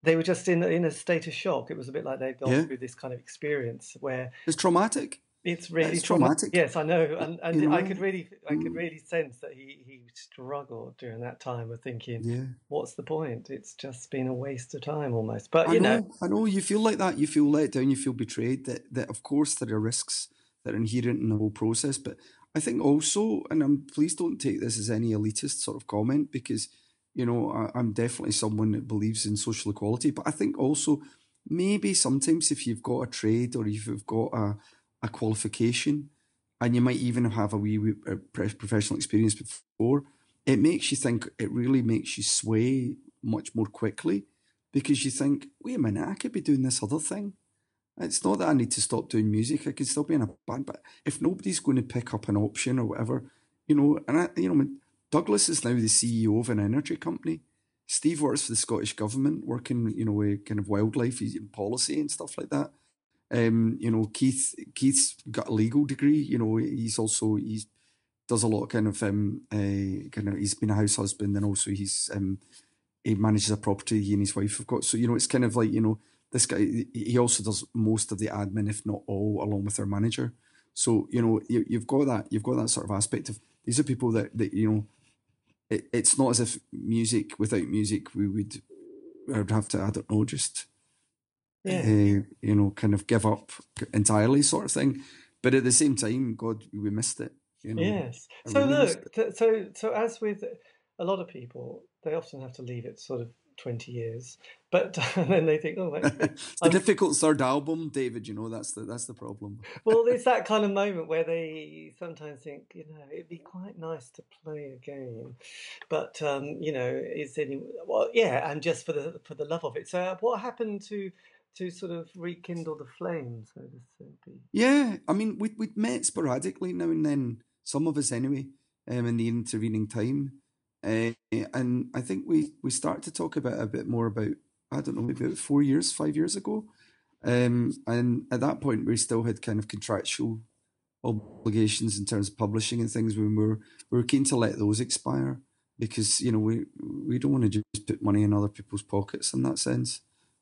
they were just in in a state of shock. It was a bit like they'd gone Yeah. through this kind of experience where It's traumatic. It's really it's traumatic. Yes, I know, and, and you know? I could really, I could mm. really sense that he he struggled during that time of thinking, yeah. what's the point? It's just been a waste of time almost. But I you know, know, I know you feel like that. You feel let down. You feel betrayed. That that of course there are risks that are inherent in the whole process. But I think also, and I'm please don't take this as any elitist sort of comment because you know I, I'm definitely someone that believes in social equality. But I think also maybe sometimes if you've got a trade or if you've got a a qualification, and you might even have a wee, wee uh, professional experience before, it makes you think, it really makes you sway much more quickly because you think, wait a minute, I could be doing this other thing. It's not that I need to stop doing music. I could still be in a band, but if nobody's going to pick up an option or whatever, you know, and I, you know, Douglas is now the CEO of an energy company. Steve works for the Scottish government, working, you know, with kind of wildlife policy and stuff like that. Um, you know, Keith Keith's got a legal degree. You know, he's also he's does a lot of kind of um, uh, kind of he's been a house husband and also he's um, he manages a property he and his wife have got. So you know, it's kind of like you know this guy. He also does most of the admin, if not all, along with their manager. So you know, you, you've got that you've got that sort of aspect of these are people that that you know. It, it's not as if music without music we would I would have to I don't know just yeah. Uh, you know, kind of give up entirely, sort of thing. But at the same time, God, we missed it. You know, yes. So really look, so so as with a lot of people, they often have to leave it sort of 20 years but then they think oh it's the difficult third album david you know that's the that's the problem well it's that kind of moment where they sometimes think you know it'd be quite nice to play a game but um you know is any well yeah and just for the for the love of it so what happened to to sort of rekindle the flame, so to speak. Yeah, I mean, we we met sporadically now and then, some of us anyway, um, in the intervening time, uh, and I think we we started to talk about a bit more about I don't know maybe about four years, five years ago, um, and at that point we still had kind of contractual obligations in terms of publishing and things. When we were we were keen to let those expire because you know we we don't want to just put money in other people's pockets in that sense.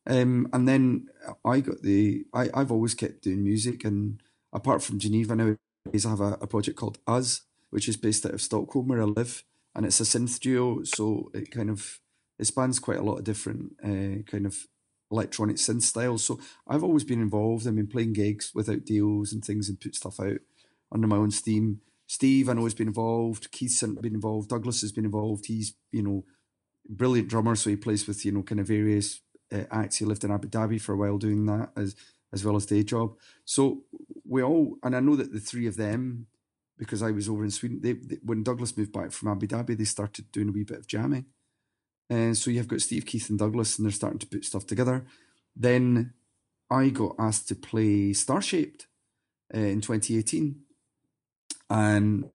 Um, and then I got the, I, I've always kept doing music. And apart from Geneva nowadays, I have a, a project called Us, which is based out of Stockholm where I live. And it's a synth duo. So it kind of, it spans quite a lot of different uh, kind of electronic synth styles. So I've always been involved. I've been playing gigs without deals and things and put stuff out under my own steam. Steve, I know, has been involved. Keith's been involved. Douglas has been involved. He's, you know, brilliant drummer. So he plays with, you know, kind of various uh, actually lived in Abu Dhabi for a while doing that as as well as day job. So we all, and I know that the three of them, because I was over in Sweden, they, they, when Douglas moved back from Abu Dhabi, they started doing a wee bit of jamming. And so you've got Steve, Keith, and Douglas, and they're starting to put stuff together. Then I got asked to play Starshaped uh, in 2018, and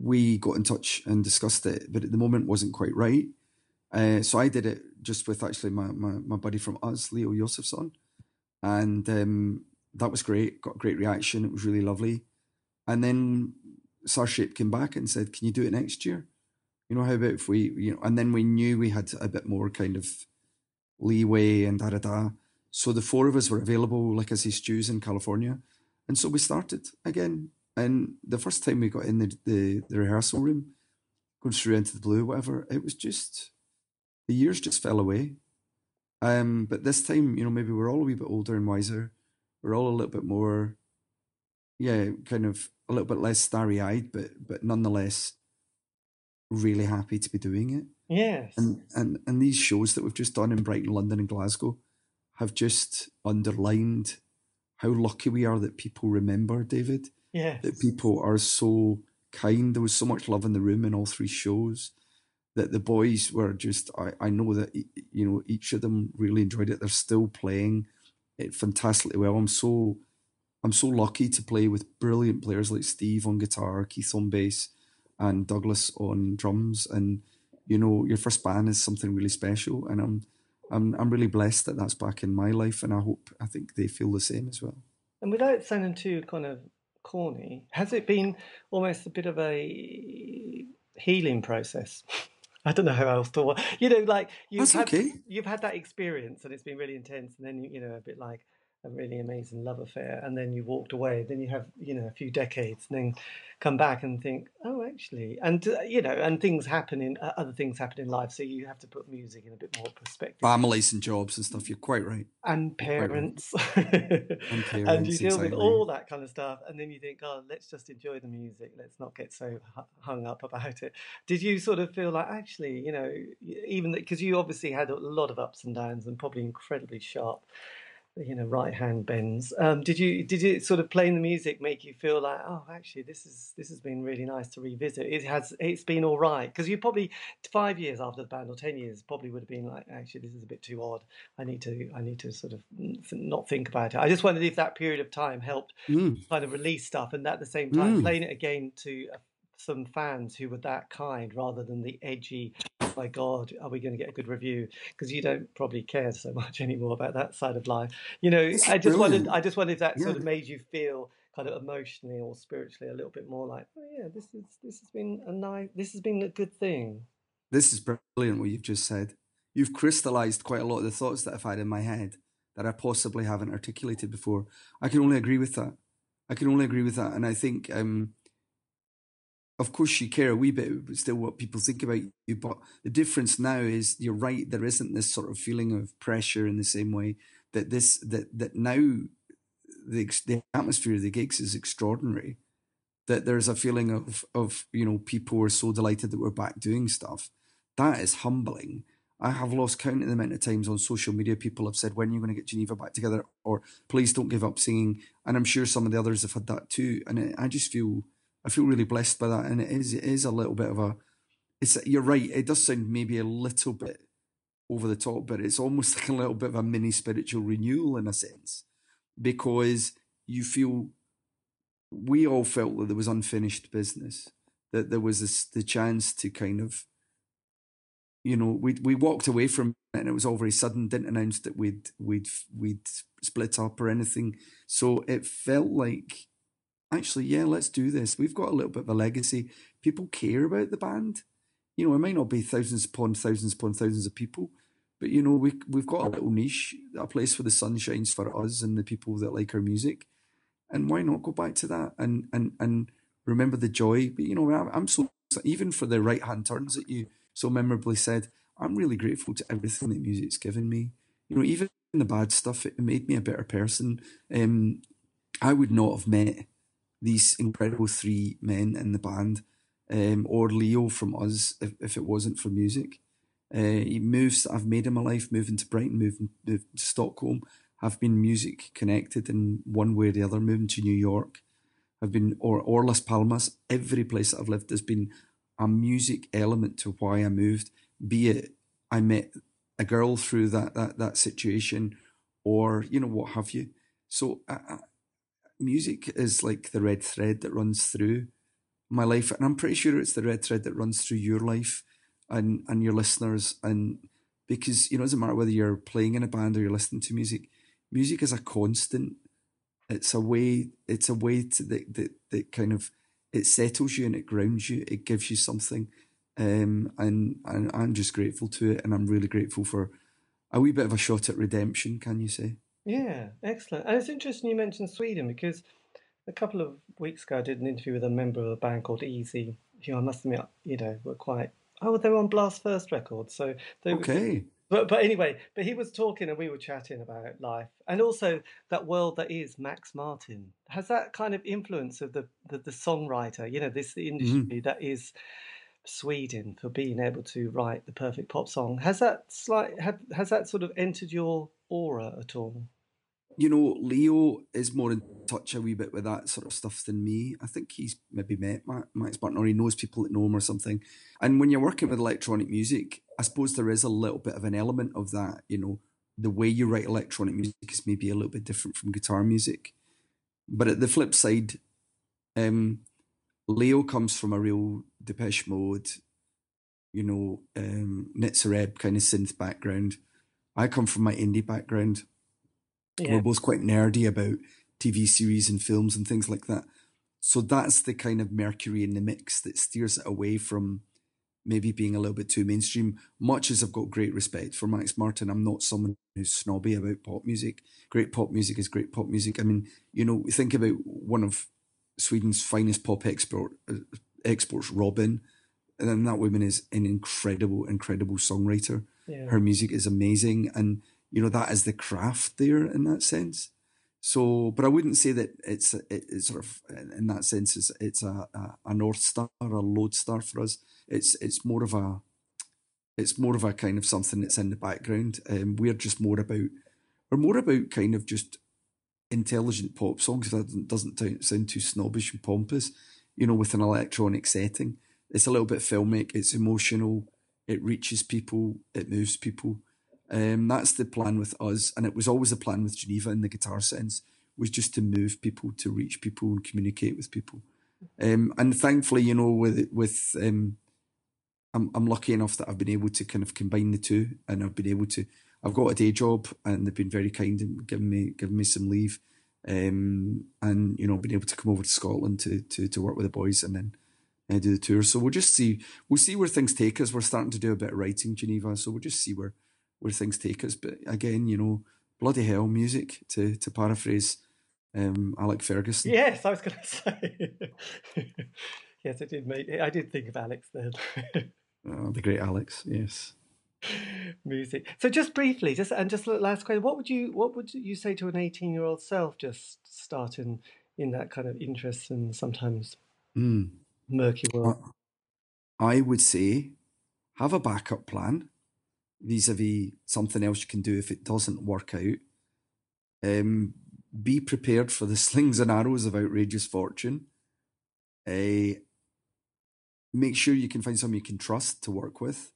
we got in touch and discussed it, but at the moment wasn't quite right. Uh, so I did it just with actually my, my, my buddy from us, Leo Josefsson. And um, that was great, got a great reaction. It was really lovely. And then Starshaped came back and said, Can you do it next year? You know, how about if we, you know, and then we knew we had a bit more kind of leeway and da da da. So the four of us were available, like I say, Stu's in California. And so we started again. And the first time we got in the, the, the rehearsal room, going through into the blue, whatever, it was just the years just fell away. Um, but this time, you know, maybe we're all a wee bit older and wiser. We're all a little bit more, yeah, kind of a little bit less starry eyed, but but nonetheless, really happy to be doing it. Yes. And and and these shows that we've just done in Brighton, London, and Glasgow have just underlined how lucky we are that people remember David. Yeah. That people are so kind. There was so much love in the room in all three shows that the boys were just I, I know that you know each of them really enjoyed it. They're still playing it fantastically well. I'm so i'm so lucky to play with brilliant players like steve on guitar keith on bass and douglas on drums. And you know your first band is something really special and i'm i'm i'm really blessed that that's back in my life and i hope i think they feel the same as well. And without sounding too kind of corny has it been almost a bit of a healing process I don't know how else to. You know, like you've That's had okay. you've had that experience and it's been really intense, and then you know a bit like a really amazing love affair, and then you walked away. Then you have you know a few decades, and then come back and think, oh, actually, and uh, you know, and things happen in uh, other things happen in life, so you have to put music in a bit more perspective. Families and jobs and stuff. You're quite right. And parents, right. and, parents and, you deal exactly. with all that kind of stuff, and then you think, oh, let's just enjoy the music. Let's not get so hung up about it. Did you sort of feel like actually, you know, even because you obviously had a lot of ups and downs and probably incredibly sharp you know right hand bends. Um, did you did it sort of playing the music make you feel like oh actually this is this has been really nice to revisit. It has it's been all right? Because you probably five years after the band or ten years probably would have been like actually this is a bit too odd. I need to i need to sort of not think about it. I just wondered if that period of time helped mm. kind of release stuff and at the same time mm. playing it again to uh, some fans who were that kind rather than the edgy my God, are we going to get a good review? Because you don't probably care so much anymore about that side of life. You know, it's I just brilliant. wondered, I just wondered if that yeah. sort of made you feel kind of emotionally or spiritually a little bit more like, oh yeah, this is this has been a nice, this has been a good thing. This is brilliant what you've just said. You've crystallized quite a lot of the thoughts that I've had in my head that I possibly haven't articulated before. I can only agree with that. I can only agree with that, and I think um, of course you care a wee bit still what people think about you but the difference now is you're right there isn't this sort of feeling of pressure in the same way that this that that now the the atmosphere of the gigs is extraordinary that there's a feeling of of you know people are so delighted that we're back doing stuff that is humbling I have lost count of the amount of times on social media people have said, when are you going to get Geneva back together? Or please don't give up singing. And I'm sure some of the others have had that too. And I just feel I feel really blessed by that, and it is it is a little bit of a. It's you're right. It does sound maybe a little bit over the top, but it's almost like a little bit of a mini spiritual renewal in a sense, because you feel we all felt that there was unfinished business, that there was this, the chance to kind of, you know, we we walked away from it and it was all very sudden. Didn't announce that we'd we'd we'd split up or anything, so it felt like actually, yeah, let's do this. We've got a little bit of a legacy. People care about the band. You know, it might not be thousands upon thousands upon thousands of people, but you know, we we've got a little niche, a place where the sun shines for us and the people that like our music. And why not go back to that and and and remember the joy? But you know, I'm so even for the right hand turns that you so memorably said. I'm really grateful to everything that music's given me. You know, even the bad stuff, it made me a better person. Um, I would not have met these incredible three men in the band, um, or Leo from us if, if it wasn't for music. Uh, moves that I've made in my life, moving to Brighton, moving, moving to Stockholm, have been music connected in one way or the other. Moving to New York, have been or or Las Palmas. Every place that I've lived has been a music element to why I moved. Be it I met a girl through that that that situation, or you know what have you. So I, music is like the red thread that runs through my life, and I'm pretty sure it's the red thread that runs through your life and and your listeners. And because you know, it doesn't matter whether you're playing in a band or you're listening to music, music is a constant. It's a way. It's a way to that that, that kind of it settles you and it grounds you. It gives you something. Um, and, and I'm just grateful to it, and I'm really grateful for a wee bit of a shot at redemption. Can you say? Yeah, excellent. And it's interesting you mentioned Sweden because a couple of weeks ago I did an interview with a member of a band called Easy, who I must admit, you know, were quite. Oh, they were on Blast First Records, so they okay. but but anyway, but he was talking and we were chatting about life and also that world that is Max Martin. Has that kind of influence of the the, the songwriter? You know, this industry mm-hmm. that is Sweden for being able to write the perfect pop song. Has that slight have, has that sort of entered your aura at all? You know, Leo is more in touch a wee bit with that sort of stuff than me. I think he's maybe met Max Martin or he knows people that know him or something. And when you're working with electronic music, I suppose there is a little bit of an element of that. You know, the way you write electronic music is maybe a little bit different from guitar music. But at the flip side, um, Leo comes from a real Depeche Mode, you know, um, Nitzer kind of synth background. I come from my indie background. Yeah. We're both quite nerdy about TV series and films and things like that. So that's the kind of mercury in the mix that steers it away from maybe being a little bit too mainstream. Much as I've got great respect for Max Martin, I'm not someone who's snobby about pop music. Great pop music is great pop music. I mean, you know, think about one of Sweden's finest pop export uh, exports, Robyn, and then that woman is an incredible, incredible songwriter. Yeah. Her music is amazing, and you know that is the craft there in that sense. So, but I wouldn't say that it's it's sort of in that sense it's it's a, a, a north star, a lodestar for us. It's it's more of a it's more of a kind of something that's in the background. Um, we're just more about we're more about kind of just intelligent pop songs that doesn't sound too snobbish and pompous. You know, with an electronic setting, it's a little bit filmic. It's emotional. It reaches people. It moves people. Um, that's the plan with us, and it was always a plan with Geneva in the guitar sense was just to move people, to reach people, and communicate with people. Um, and thankfully, you know, with with um, I'm I'm lucky enough that I've been able to kind of combine the two, and I've been able to. I've got a day job, and they've been very kind and giving me giving me some leave, um, and you know, been able to come over to Scotland to to to work with the boys, and then uh, do the tour. So we'll just see we'll see where things take us. We're starting to do a bit of writing, Geneva, so we'll just see where where things take us. But again, you know, bloody hell, music to to paraphrase um, Alex Ferguson. Yes, I was going to say. yes, I did. Make, I did think of Alex then. oh, the great Alex. Yes. Music. So, just briefly, just and just last question: What would you what would you say to an eighteen-year-old self just starting in that kind of interest and sometimes mm. murky world? I would say have a backup plan vis-a-vis something else you can do if it doesn't work out. Um, be prepared for the slings and arrows of outrageous fortune. Uh, make sure you can find someone you can trust to work with,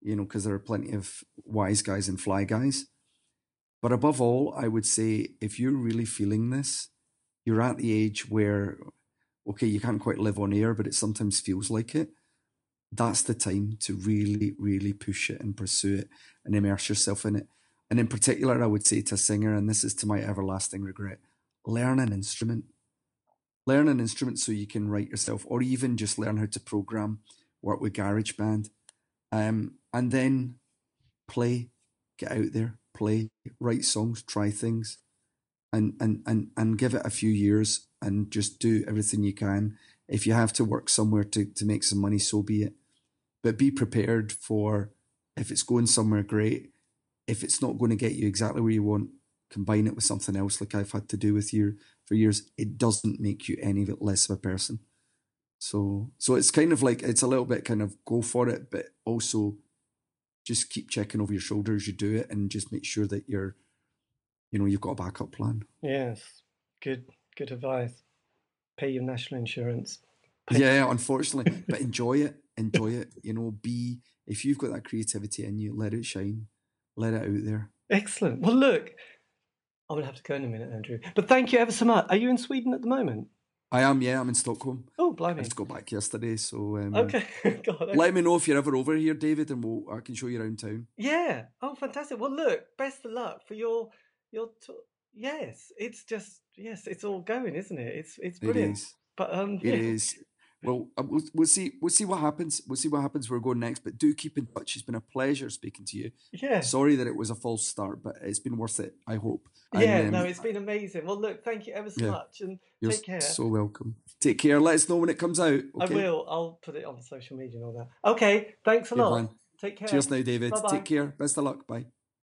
you know, because there are plenty of wise guys and fly guys. But above all, I would say if you're really feeling this, you're at the age where, okay, you can't quite live on air, but it sometimes feels like it that's the time to really, really push it and pursue it and immerse yourself in it. And in particular, I would say to a singer, and this is to my everlasting regret, learn an instrument. Learn an instrument so you can write yourself, or even just learn how to program, work with GarageBand, um, and then play, get out there, play, write songs, try things, and and and and give it a few years, and just do everything you can. If you have to work somewhere to to make some money, so be it but be prepared for if it's going somewhere great, if it's not going to get you exactly where you want, combine it with something else like I've had to do with you for years. It doesn't make you any less of a person. So so it's kind of like it's a little bit kind of go for it, but also just keep checking over your shoulder as you do it and just make sure that you're you know, you've got a backup plan. Yes. Good good advice. Pay your national insurance. Pay yeah, unfortunately. but enjoy it enjoy it. You know, be if you've got that creativity in you, let it shine, let it out there. Excellent. Well, look, I'm gonna have to go in a minute, Andrew. But thank you ever so much. Are you in Sweden at the moment? I am. Yeah, I'm in Stockholm. Oh, blimey! I just got back yesterday, so um, okay. God, Let me know if you're ever over here, David, and we'll I can show you around town. Yeah. Oh, fantastic. Well, look, best of luck for your your. T- yes, it's just yes, it's all going, isn't it? It's it's brilliant. It is. But um, it yeah. is. Well, uh, we'll, we'll see. We'll see what happens. We'll see what happens. Where we're going next, but do keep in touch. It's been a pleasure speaking to you. Yeah. Sorry that it was a false start, but it's been worth it. I hope. Yeah. And, um, no, it's been amazing. Well, look, thank you ever so yeah, much, and take care. You're so welcome. Take care. Let us know when it comes out. Okay? I will. I'll put it on social media and all that. Okay. Thanks a lot. Take care. Cheers now, David. Bye-bye. Take care. Best of luck. Bye.